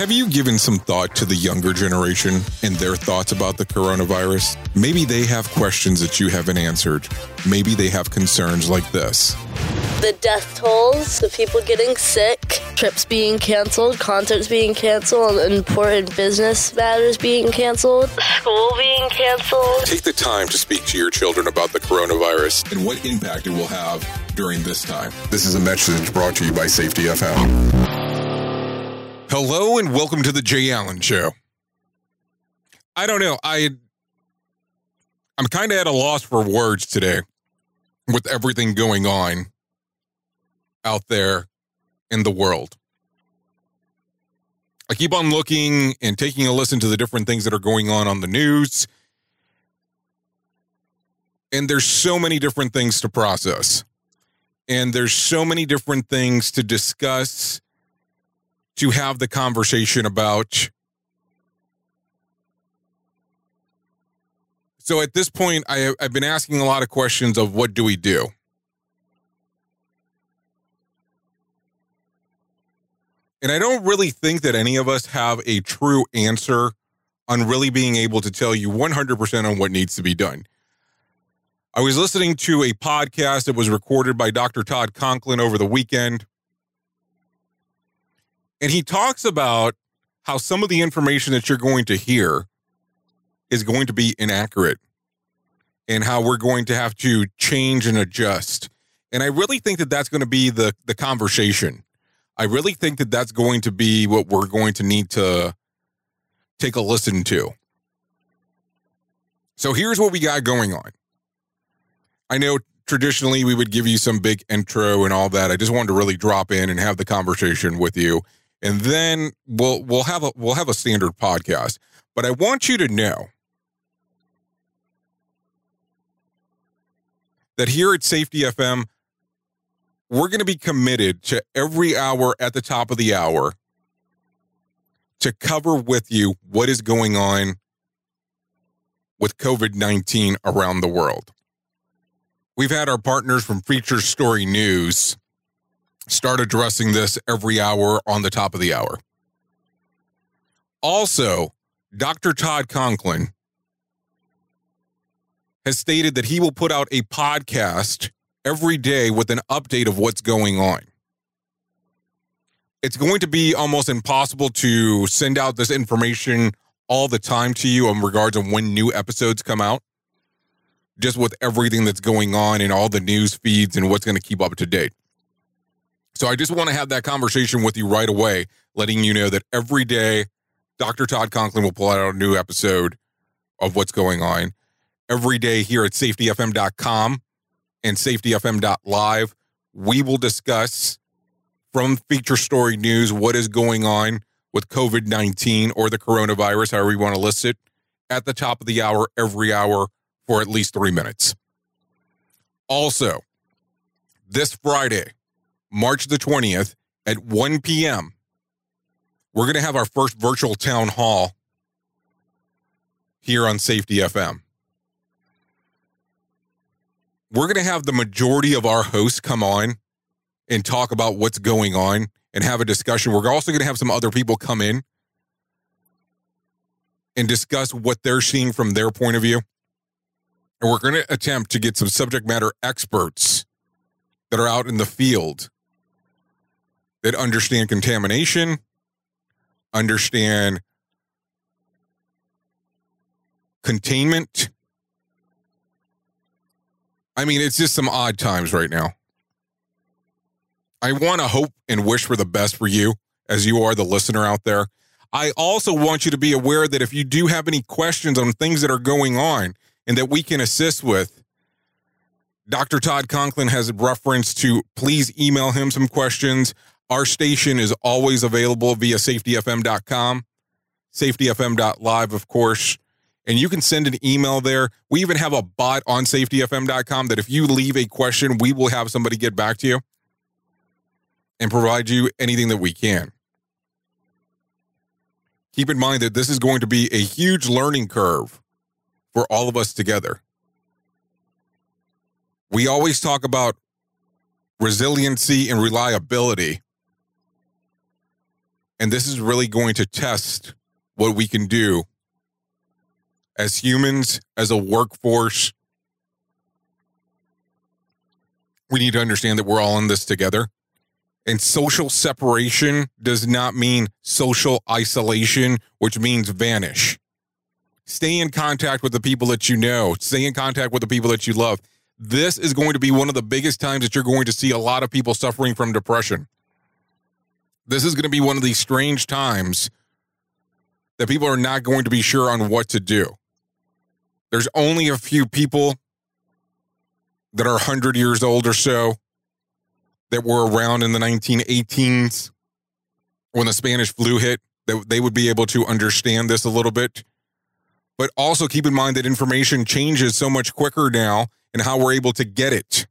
Have you given some thought to the younger generation and their thoughts about the coronavirus? Maybe they have questions that you haven't answered. Maybe they have concerns like this. The death tolls, the people getting sick, trips being canceled, concerts being canceled, important business matters being canceled, school being canceled. Take the time to speak to your children about the coronavirus and what impact it will have during this time. This is a message brought to you by Safety FM. Hello and welcome to the Jay Allen Show. I don't know. I I'm kind of at a loss for words today with everything going on out there in the world. I keep on looking and taking a listen to the different things that are going on on the news. And there's so many different things to process. And there's so many different things to discuss to have the conversation about. So at this point, I, I've been asking a lot of questions of what do we do? And I don't really think that any of us have a true answer on really being able to tell you 100% on what needs to be done. I was listening to a podcast that was recorded by Dr. Todd Conklin over the weekend. And he talks about how some of the information that you're going to hear is going to be inaccurate and how we're going to have to change and adjust. And I really think that that's going to be the the conversation. I really think that that's going to be what we're going to need to take a listen to. So here's what we got going on. I know traditionally we would give you some big intro and all that. I just wanted to really drop in and have the conversation with you and then we'll we'll have a we'll have a standard podcast. But I want you to know that here at Safety FM, we're going to be committed to every hour at the top of the hour to cover with you what is going on with COVID 19 around the world. We've had our partners from Feature Story News start addressing this every hour on the top of the hour. Also, Dr. Todd Conklin has stated that he will put out a podcast every day with an update of what's going on. It's going to be almost impossible to send out this information all the time to you in regards of when new episodes come out, just with everything that's going on and all the news feeds and what's going to keep up to date. So I just want to have that conversation with you right away, letting you know that every day Dr. Todd Conklin will pull out a new episode of what's going on. Every day here at safetyfm.com and safetyfm.live, we will discuss from feature story news what is going on with COVID 19 or the coronavirus, however you want to list it, at the top of the hour, every hour for at least three minutes. Also, this Friday, March the 20th at 1 p.m., we're going to have our first virtual town hall here on Safety FM. We're going to have the majority of our hosts come on and talk about what's going on and have a discussion. We're also going to have some other people come in and discuss what they're seeing from their point of view. And we're going to attempt to get some subject matter experts that are out in the field that understand contamination, understand containment. I mean, it's just some odd times right now. I want to hope and wish for the best for you as you are the listener out there. I also want you to be aware that if you do have any questions on things that are going on and that we can assist with, Dr. Todd Conklin has a reference to please email him some questions. Our station is always available via safetyfm.com, safetyfm.live, of course. And you can send an email there. We even have a bot on safetyfm.com that if you leave a question, we will have somebody get back to you and provide you anything that we can. Keep in mind that this is going to be a huge learning curve for all of us together. We always talk about resiliency and reliability And this is really going to test what we can do as humans, as a workforce. We need to understand that we're all in this together. And social separation does not mean social isolation, which means vanish. Stay in contact with the people that you know, stay in contact with the people that you love. This is going to be one of the biggest times that you're going to see a lot of people suffering from depression. This is going to be one of these strange times that people are not going to be sure on what to do. There's only a few people that are 100 years old or so that were around in the 1918s when the Spanish flu hit that they would be able to understand this a little bit. But also keep in mind that information changes so much quicker now and how we're able to get it.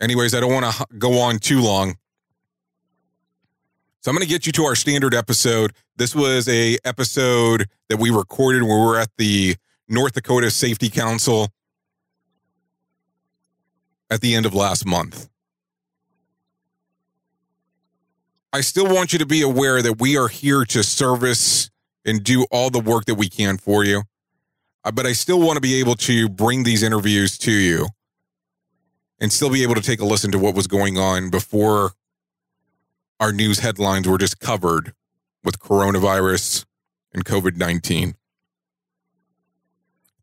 Anyways, I don't want to go on too long. So I'm going to get you to our standard episode. This was a episode that we recorded when we were at the North Dakota Safety Council at the end of last month. I still want you to be aware that we are here to service and do all the work that we can for you. Uh, but I still want to be able to bring these interviews to you and still be able to take a listen to what was going on before our news headlines were just covered with coronavirus and COVID 19.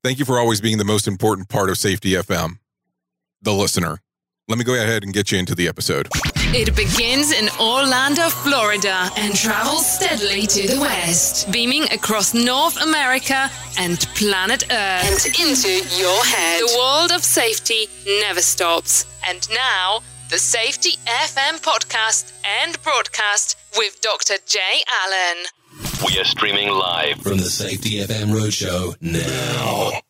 Thank you for always being the most important part of Safety FM the listener. Let me go ahead and get you into the episode. It begins in Orlando, Florida, and travels steadily to the west, beaming across North America and planet Earth and into your head. The world of safety never stops. And now, the Safety FM podcast and broadcast with Dr. Jay Allen. We are streaming live from the Safety FM Roadshow now.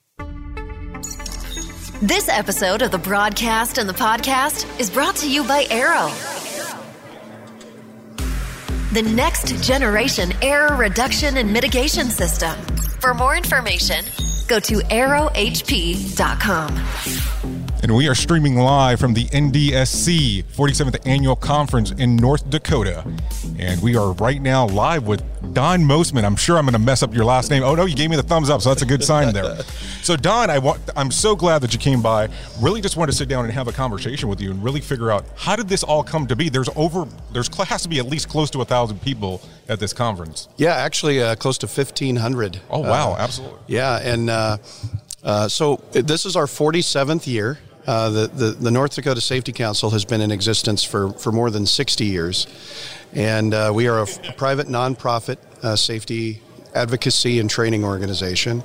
This episode of the broadcast and the podcast is brought to you by Arrow. The next generation error reduction and mitigation system. For more information, go to arrowhp.com. And we are streaming live from the NDSC 47th Annual Conference in North Dakota. And we are right now live with Don Mosman. I'm sure I'm going to mess up your last name. Oh, no, you gave me the thumbs up, so that's a good sign there. so, Don, I want, I'm so glad that you came by. Really just wanted to sit down and have a conversation with you and really figure out how did this all come to be? There's over, there's has to be at least close to a thousand people at this conference. Yeah, actually, uh, close to 1,500. Oh, wow, uh, absolutely. Yeah, and uh, uh so this is our 47th year. Uh, the, the, the, North Dakota Safety Council has been in existence for, for more than 60 years. And uh, we are a, private nonprofit uh, safety advocacy and training organization.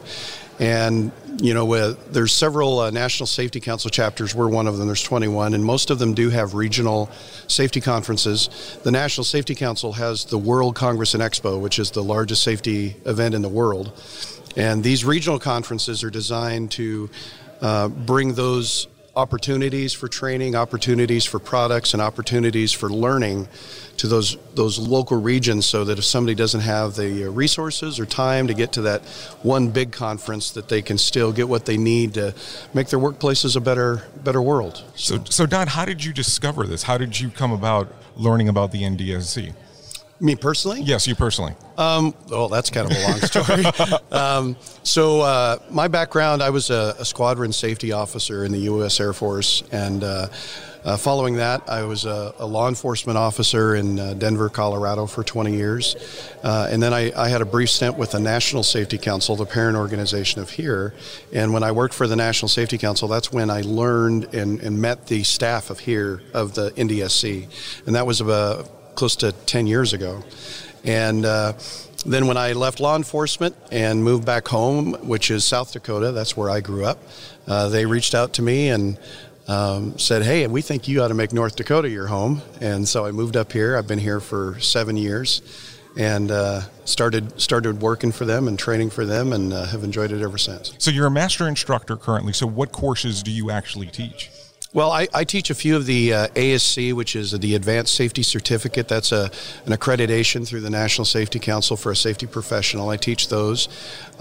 And, you know, there's several uh, National Safety Council chapters. We're one of them. There's 21, and most of them do have regional safety conferences. The National Safety Council has the World Congress and Expo, which is the largest safety event in the world. And these regional conferences are designed to uh, bring those opportunities for training, opportunities for products, and opportunities for learning to those those local regions so that if somebody doesn't have the uh, resources or time to get to that one big conference that they can still get what they need to make their workplaces a better better world. So so Don, how did you discover this? How did you come about learning about the NDSC? Me personally? Yes, you personally. Um, well, that's kind of a long story. um, so, uh, my background I was a, a, squadron safety officer in the U.S. Air Force, and uh, uh, following that, I was a, a law enforcement officer in uh, Denver, Colorado for 20 years. Uh, and then I, I, had a brief stint with the National Safety Council, the parent organization of here. And when I worked for the National Safety Council, that's when I learned and, and met the staff of here, of the NDSC. And that was about close to 10 years ago. And uh, then when I left law enforcement and moved back home, which is South Dakota, that's where I grew up, uh, they reached out to me and um, said, Hey, we think you ought to make North Dakota your home. And so I moved up here. I've been here for seven years and uh, started started working for them and training for them and uh, have enjoyed it ever since. So you're a master instructor currently. So what courses do you actually teach? Well, I, I, teach a few of the uh, ASC, which is the Advanced Safety Certificate. That's a, an accreditation through the National Safety Council for a safety professional. I teach those.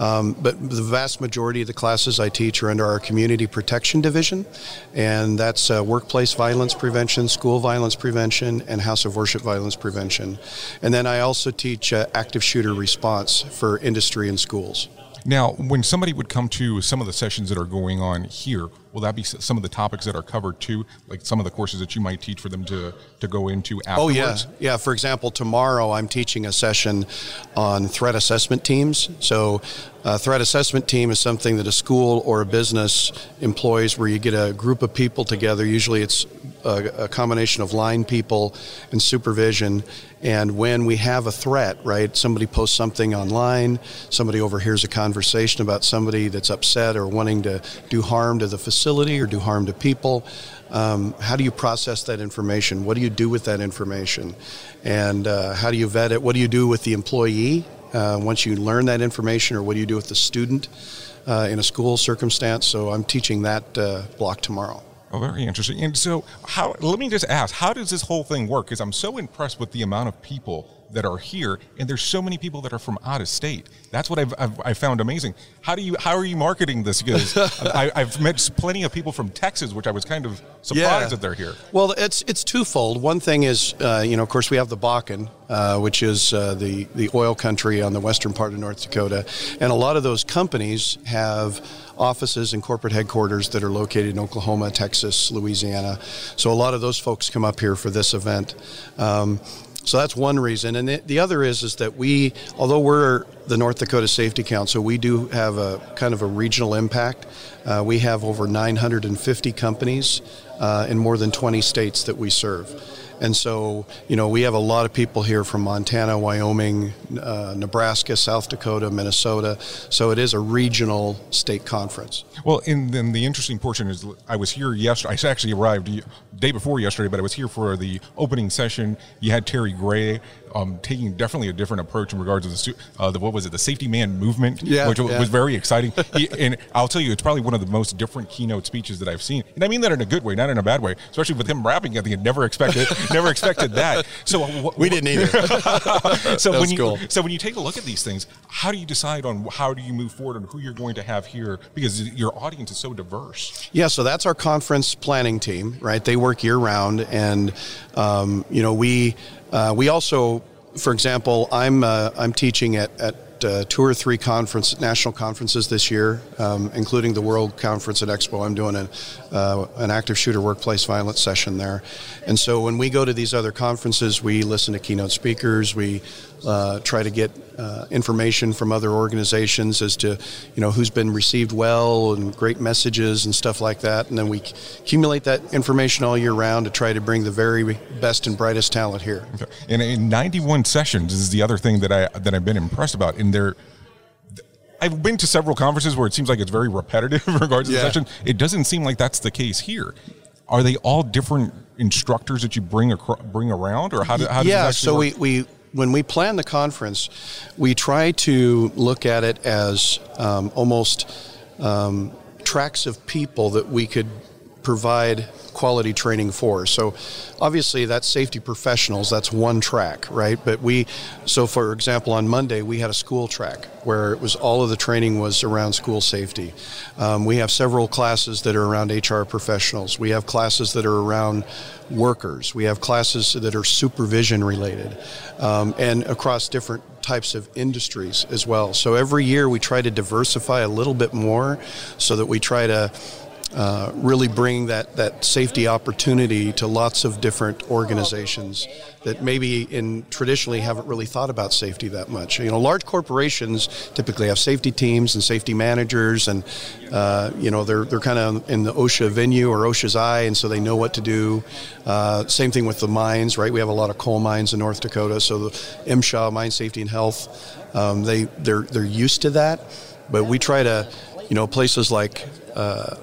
Um, but the vast majority of the classes I teach are under our Community Protection Division, and that's uh, workplace violence prevention, school violence prevention, and house of worship violence prevention. And then I also teach uh, active shooter response for industry and schools. Now, when somebody would come to some of the sessions that are going on here, will that be some of the topics that are covered too, like some of the courses that you might teach for them to to go into afterwards? Oh yeah, yeah. For example, tomorrow I'm teaching a session on threat assessment teams. So, a threat assessment team is something that a school or a business employs, where you get a group of people together. Usually, it's a, a combination of line people and supervision. And when we have a threat, right, somebody posts something online, somebody overhears a conversation about somebody that's upset or wanting to do harm to the facility or do harm to people. Um, how do you process that information? What do you do with that information? And uh, how do you vet it? What do you do with the employee uh, once you learn that information, or what do you do with the student uh, in a school circumstance? So I'm teaching that uh, block tomorrow. Oh, very interesting. And so, how? Let me just ask: How does this whole thing work? Because I'm so impressed with the amount of people that are here, and there's so many people that are from out of state. That's what I've, I've, I've found amazing. How do you? How are you marketing this? Because I, have met plenty of people from Texas, which I was kind of surprised yeah. that they're here. Well, it's it's twofold. One thing is, uh, you know, of course, we have the Bakken, uh, which is uh, the the oil country on the western part of North Dakota, and a lot of those companies have offices and corporate headquarters that are located in Oklahoma, Texas, Louisiana. So a lot of those folks come up here for this event. Um, so that's one reason, and the other is is that we, although we're the North Dakota Safety Council, we do have a kind of a regional impact. Uh, we have over 950 companies uh, in more than 20 states that we serve. And so, you know, we have a lot of people here from Montana, Wyoming, uh, Nebraska, South Dakota, Minnesota. So it is a regional state conference. Well, and then the interesting portion is I was here yesterday. I actually arrived day before yesterday, but I was here for the opening session. You had Terry Gray um, taking definitely a different approach in regards to the, uh, the what was it, the safety man movement, yeah, which yeah. was very exciting. he, and I'll tell you, it's probably one of the most different keynote speeches that I've seen, and I mean that in a good way, not in a bad way. Especially with him rapping at the end, never expected, never expected that. So uh, we didn't either. so when you cool. so when you take a look at these things, how do you decide on how do you move forward and who you're going to have here because your audience is so diverse? Yeah, so that's our conference planning team, right? They work year round, and um, you know we. Uh, we also for example, I'm uh, I'm teaching at, at uh, two or three conference national conferences this year, um, including the World Conference at Expo. I'm doing an uh, an active shooter workplace violence session there, and so when we go to these other conferences, we listen to keynote speakers. We uh, try to get uh, information from other organizations as to you know who's been received well and great messages and stuff like that, and then we accumulate that information all year round to try to bring the very best and brightest talent here. Okay. And in 91 sessions is the other thing that I that I've been impressed about. In there, I've been to several conferences where it seems like it's very repetitive in regards to yeah. the session. It doesn't seem like that's the case here. Are they all different instructors that you bring acro- bring around, or how, do, how does yeah? so work? we we when we plan the conference, we try to look at it as um, almost um, tracks of people that we could provide quality training for. So obviously that's safety professionals, that's one track, right? But we so for example on Monday we had a school track where it was all of the training was around school safety. Um, we have several classes that are around HR professionals. We have classes that are around workers. We have classes that are supervision related um, and across different types of industries as well. So every year we try to diversify a little bit more so that we try to uh, really bring that, that safety opportunity to lots of different organizations that maybe in traditionally haven't really thought about safety that much. You know, large corporations typically have safety teams and safety managers, and uh, you know they're they're kind of in the OSHA venue or OSHA's eye, and so they know what to do. Uh, same thing with the mines, right? We have a lot of coal mines in North Dakota, so the MSHA, Mine Safety and Health, um, they they're they're used to that, but we try to, you know, places like uh,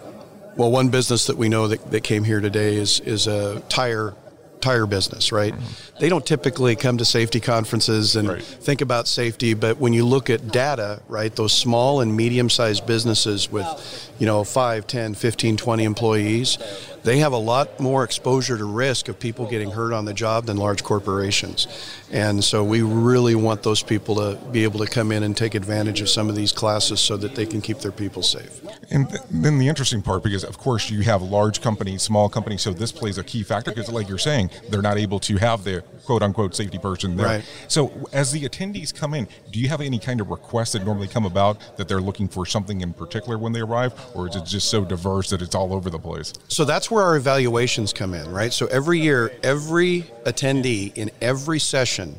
well, one business that we know that, that came here today is is a tire tire business, right? Mm-hmm. They don't typically come to safety conferences and right. think about safety, but when you look at data, right, those small and medium-sized businesses with, you know, 5, 10, 15, 20 employees, they have a lot more exposure to risk of people getting hurt on the job than large corporations. And so we really want those people to be able to come in and take advantage of some of these classes so that they can keep their people safe. And th- then the interesting part, because of course you have large companies, small companies, so this plays a key factor because, like you're saying, they're not able to have the quote unquote safety person there. Right. So as the attendees come in, do you have any kind of requests that normally come about that they're looking for something in particular when they arrive, or is it just so diverse that it's all over the place? So that's where our evaluations come in, right? So every year, every attendee in every session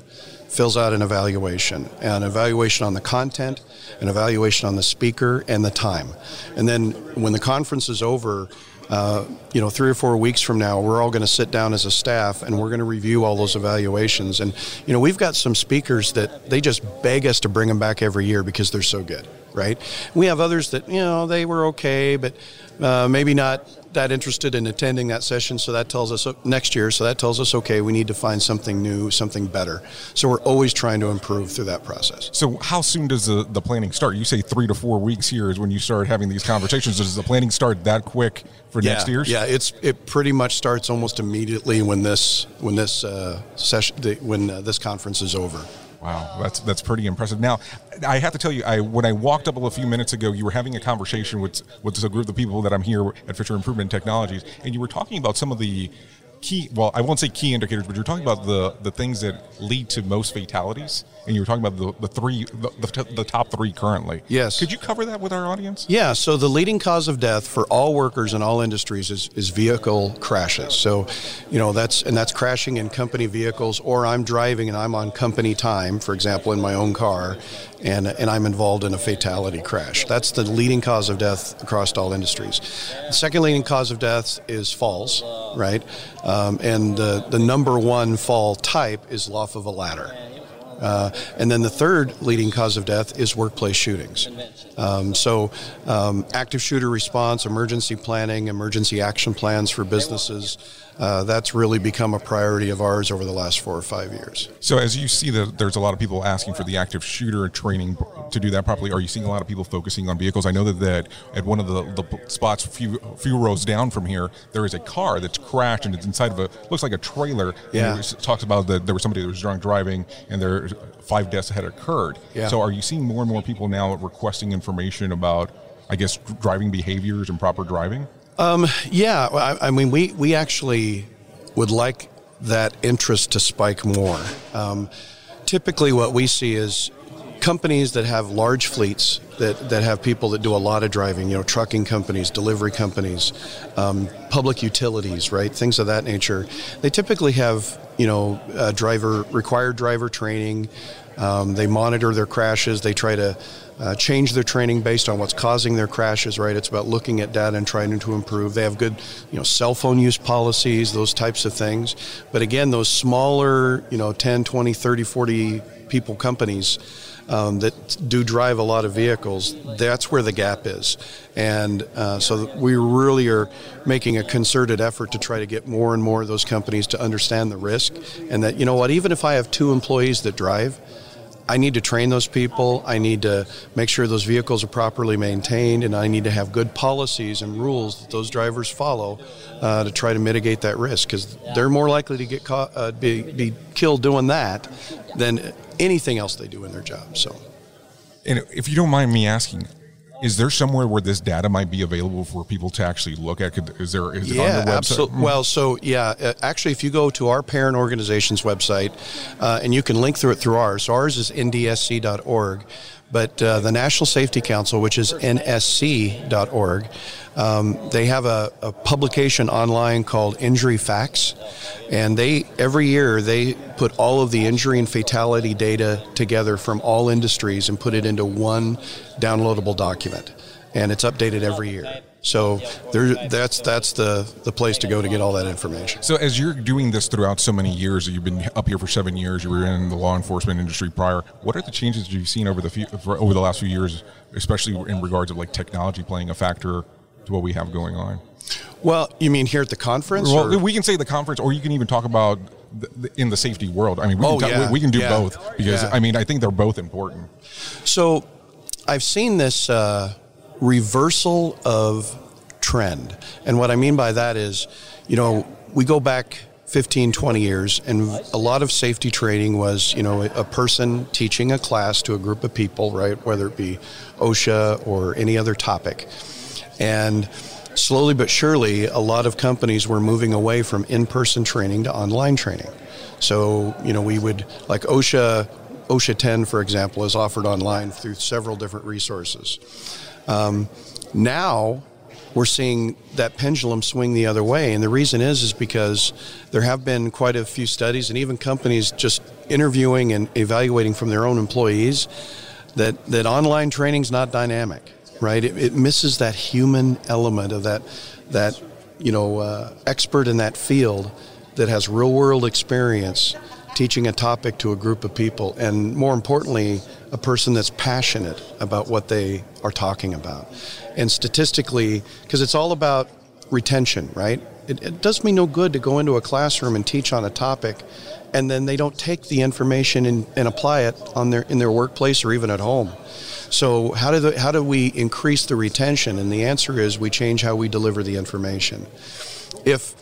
fills out an evaluation an evaluation on the content, an evaluation on the speaker, and the time. And then when the conference is over, uh, you know, three or four weeks from now, we're all going to sit down as a staff and we're going to review all those evaluations. And, you know, we've got some speakers that they just beg us to bring them back every year because they're so good, right? We have others that, you know, they were okay, but uh, maybe not that interested in attending that session. So that tells us next year. So that tells us, okay, we need to find something new, something better. So we're always trying to improve through that process. So how soon does the, the planning start? You say three to four weeks here is when you start having these conversations. Does the planning start that quick for yeah, next year? Yeah, it's it pretty much starts almost immediately when this when this uh, session the, when uh, this conference is over. Wow, that's that's pretty impressive. Now, I have to tell you, I when I walked up a few minutes ago, you were having a conversation with with a group of people that I'm here at Fisher Improvement Technologies, and you were talking about some of the key well i won't say key indicators but you're talking about the the things that lead to most fatalities and you were talking about the, the three the, the, the top three currently Yes. could you cover that with our audience Yeah, so the leading cause of death for all workers in all industries is, is vehicle crashes. So, you know, that's and that's crashing in company vehicles or I'm driving and I'm on company time, for example, in my own car, and and I'm involved in a fatality crash. That's the leading cause of death across all industries. The second leading cause of death is falls, right? Um, and the, the number one fall type is off of a ladder. Uh, and then the third leading cause of death is workplace shootings. Um, so, um, active shooter response, emergency planning, emergency action plans for businesses. Uh, that's really become a priority of ours over the last four or five years. so as you see that there's a lot of people asking for the active shooter training to do that properly are you seeing a lot of people focusing on vehicles i know that, that at one of the, the spots a few, few rows down from here there is a car that's crashed and it's inside of a looks like a trailer and Yeah. it talks about that there was somebody that was drunk driving and there five deaths had occurred Yeah. so are you seeing more and more people now requesting information about i guess driving behaviors and proper driving Yeah, I, I mean, we, we actually would like that interest to spike more. Um, typically, what we see is companies that have large fleets that, that have people that do a lot of driving, you know, trucking companies, delivery companies, um, public utilities, right? Things of that nature. They typically have, you know, uh, driver required driver training. Um, they monitor their crashes. They try to uh, change their training based on what's causing their crashes, right? It's about looking at data and trying to improve. They have good, you know, cell phone use policies, those types of things. But again, those smaller, you know, 10, 20, 30, 40 people companies um, that do drive a lot of vehicles, that's where the gap is. And uh, so we really are making a concerted effort to try to get more and more of those companies to understand the risk and that, you know what, even if I have two employees that drive, I need to train those people. I need to make sure those vehicles are properly maintained, and I need to have good policies and rules that those drivers follow uh, to try to mitigate that risk because they're more likely to get caught, uh, be, be killed doing that than anything else they do in their job. So. And if you don't mind me asking, is there somewhere where this data might be available for people to actually look at? Could, is there is it yeah, website? absolutely. Well, so yeah, uh, actually, if you go to our parent organization's website, uh, and you can link through it through ours. So ours is ndsc.org, but uh, the National Safety Council, which is nsc.org, um, they have a, a publication online called Injury Facts, and they every year they put all of the injury and fatality data together from all industries and put it into one downloadable document, and it's updated every year. So there, that's that's the the place to go to get all that information. So, as you're doing this throughout so many years, you've been up here for seven years. You were in the law enforcement industry prior. What are the changes you've seen over the few, over the last few years, especially in regards of like technology playing a factor to what we have going on? Well, you mean here at the conference? Well, or- we can say the conference, or you can even talk about the, the, in the safety world. I mean, we Oh, can, talk- yeah, we, we can do yeah, both because yeah. I mean, I think they're both important. So, I've seen this uh, reversal of trend. And what I mean by that is, you know, we go back 15, 20 years, and a lot of safety training was, you know, a person teaching a class to a group of people, right, whether it be OSHA or any other topic. And slowly but surely, a lot of companies were moving away from in person training to online training. So, you know, we would, like OSHA, OSHA 10, for example, is offered online through several different resources. Um, now, we're seeing that pendulum swing the other way. And the reason is is because there have been quite a few studies and even companies just interviewing and evaluating from their own employees that, that online training is not dynamic, right? It, it, misses that human element of that, that you know, uh, expert in that field that has real world experience teaching a topic to a group of people, and more importantly, a person that's passionate about what they are talking about. And statistically, because it's all about retention, right? It, it, does me no good to go into a classroom and teach on a topic and then they don't take the information and, and apply it on their in their workplace or even at home. So how do the, how do we increase the retention? And the answer is we change how we deliver the information. If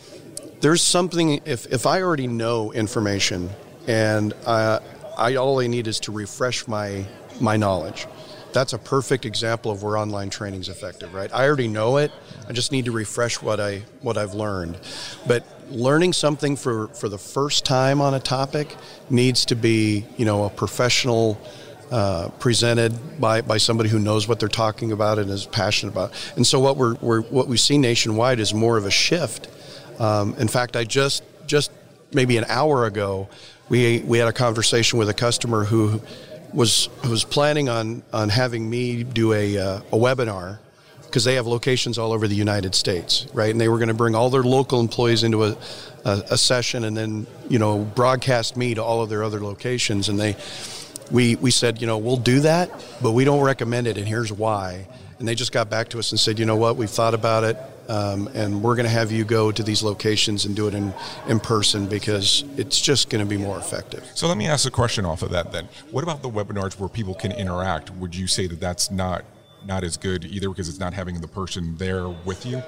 there's something if, if I already know information and uh, I all I need is to refresh my my knowledge that's a perfect example of where online training is effective, right? I already know it. I just need to refresh what I what I've learned. But learning something for for the first time on a topic needs to be, you know, a professional uh, presented by, by somebody who knows what they're talking about and is passionate about. And so what we're, we're what we see nationwide is more of a shift. Um, in fact, I just just maybe an hour ago, we we had a conversation with a customer who was was planning on on having me do a uh, a webinar because they have locations all over the United States, right? And they were going to bring all their local employees into a, a, a session and then you know broadcast me to all of their other locations. And they we we said you know we'll do that, but we don't recommend it, and here's why. And they just got back to us and said, you know what, we've thought about it. Um, and we're going to have you go to these locations and do it in, in person because it's just going to be more effective. So let me ask a question off of that then. What about the webinars where people can interact? Would you say that that's not not as good either because it's not having the person there with you?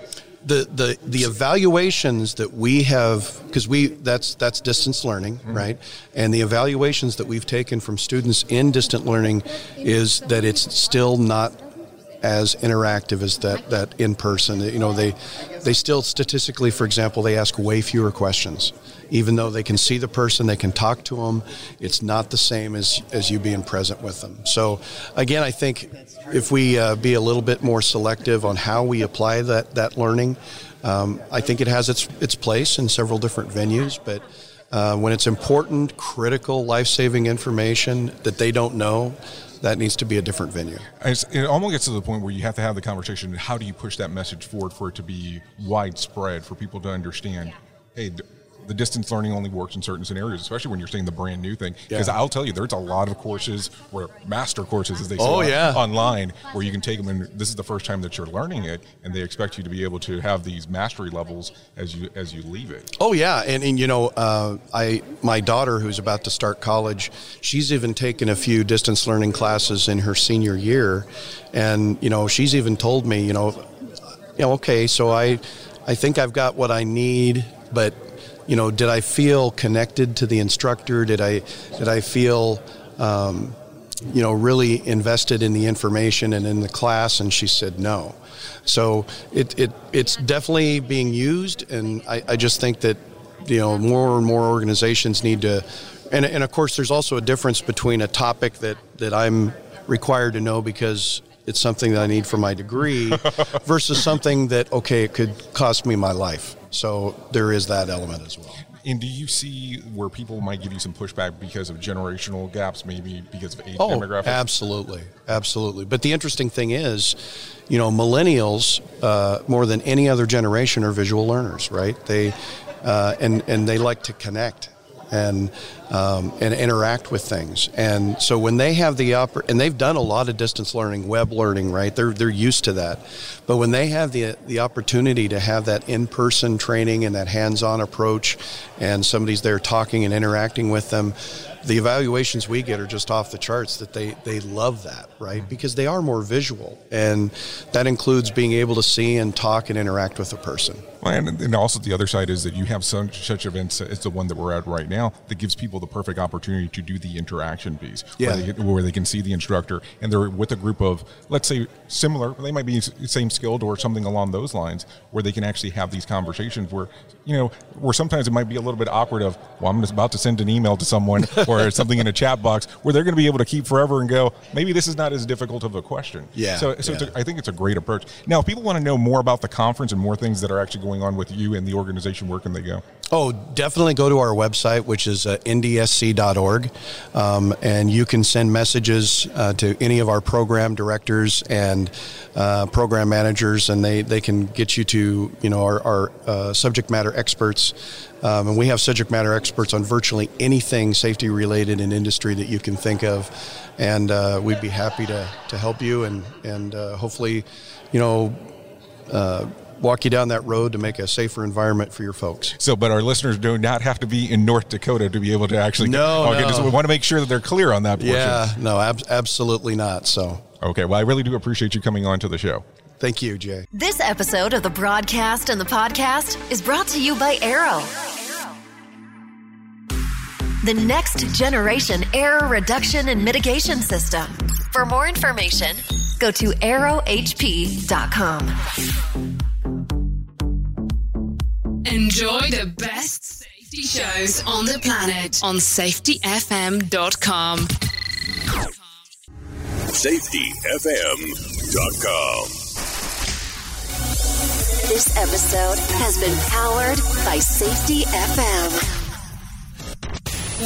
the the the evaluations that we have because we that's that's distance learning mm-hmm. right and the evaluations that we've taken from students in distant learning is that it's still not as interactive as that, that in person. You know, they they still statistically, for example, they ask way fewer questions. Even though they can see the person, they can talk to them. It's not the same as as you being present with them. So, again, I think if we uh, be a little bit more selective on how we apply that that learning, um, I think it has its its place in several different venues, but. Uh, when it's important, critical, life saving information that they don't know, that needs to be a different venue. It's, it almost gets to the point where you have to have the conversation. How do you push that message forward for it to be widespread for people to understand? Hey, the distance learning only works in certain scenarios, especially when you're seeing the brand new thing. Because yeah. I'll tell you, there's a lot of courses where master courses, as they say, oh, yeah. online, where you can take them and this is the first time that you're learning it, and they expect you to be able to have these mastery levels as you as you leave it. Oh yeah, and, and you know, uh, I my daughter who's about to start college, she's even taken a few distance learning classes in her senior year, and you know, she's even told me, you know, you know, okay, so I I think I've got what I need, but you know, did I feel connected to the instructor? Did I did I feel um, you know really invested in the information and in the class? And she said no. So it, it it's definitely being used, and I, I just think that you know more and more organizations need to. And, and of course, there's also a difference between a topic that, that I'm required to know because it's something that I need for my degree versus something that, okay, it could cost me my life. So there is that element as well. And do you see where people might give you some pushback because of generational gaps, maybe because of age oh, demographics? Absolutely, absolutely. But the interesting thing is, you know, millennials uh, more than any other generation are visual learners, right? They uh, and and they like to connect and um, and interact with things. And so when they have the oppor- and they've done a lot of distance learning, web learning, right? They're they're used to that. But when they have the the opportunity to have that in person training and that hands on approach, and somebody's there talking and interacting with them. The evaluations we get are just off the charts that they, they love that, right? Because they are more visual. And that includes being able to see and talk and interact with a person. And, and also the other side is that you have such, such events as the one that we're at right now that gives people the perfect opportunity to do the interaction piece, Yeah. where, they, where they can see the instructor and they're with a group of, let's say, similar. They might be same skilled or something along those lines, where they can actually have these conversations. Where you know, where sometimes it might be a little bit awkward. Of well, I'm just about to send an email to someone or something in a chat box, where they're going to be able to keep forever and go. Maybe this is not as difficult of a question. Yeah, So, so it's yeah. a, I think it's a great approach. Now, if people want to know more about the conference and more things that are actually going on with you and the organization, where can they go? Oh, definitely go to our website, which is uh, ndsc.org, um, and you can send messages uh, to any of our program directors and uh, program managers, and they, they can get you to you know our, our uh, subject matter experts. Um, and we have subject matter experts on virtually anything safety related in industry that you can think of, and uh, we'd be happy to, to help you and and uh, hopefully, you know. Walk you down that road to make a safer environment for your folks. So, but our listeners do not have to be in North Dakota to be able to actually. No, okay, no. just- we want to make sure that they're clear on that portion. Yeah, no, ab- absolutely not. So, Okay. Well, I really do appreciate you coming on to the show. thank you, Jay. This episode of the broadcast and the podcast is brought to you by Arrow. The next generation error reduction and mitigation system. For more information, go to arrowhp.com. Enjoy the best safety shows on the planet on safetyfm.com. SafetyFM.com. This episode has been powered by Safety FM.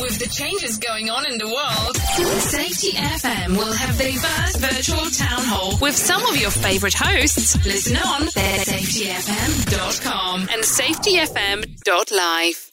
With the changes going on in the world, Safety FM will have their first virtual town hall with some of your favorite hosts. Listen on at safetyfm.com and safetyfm.live.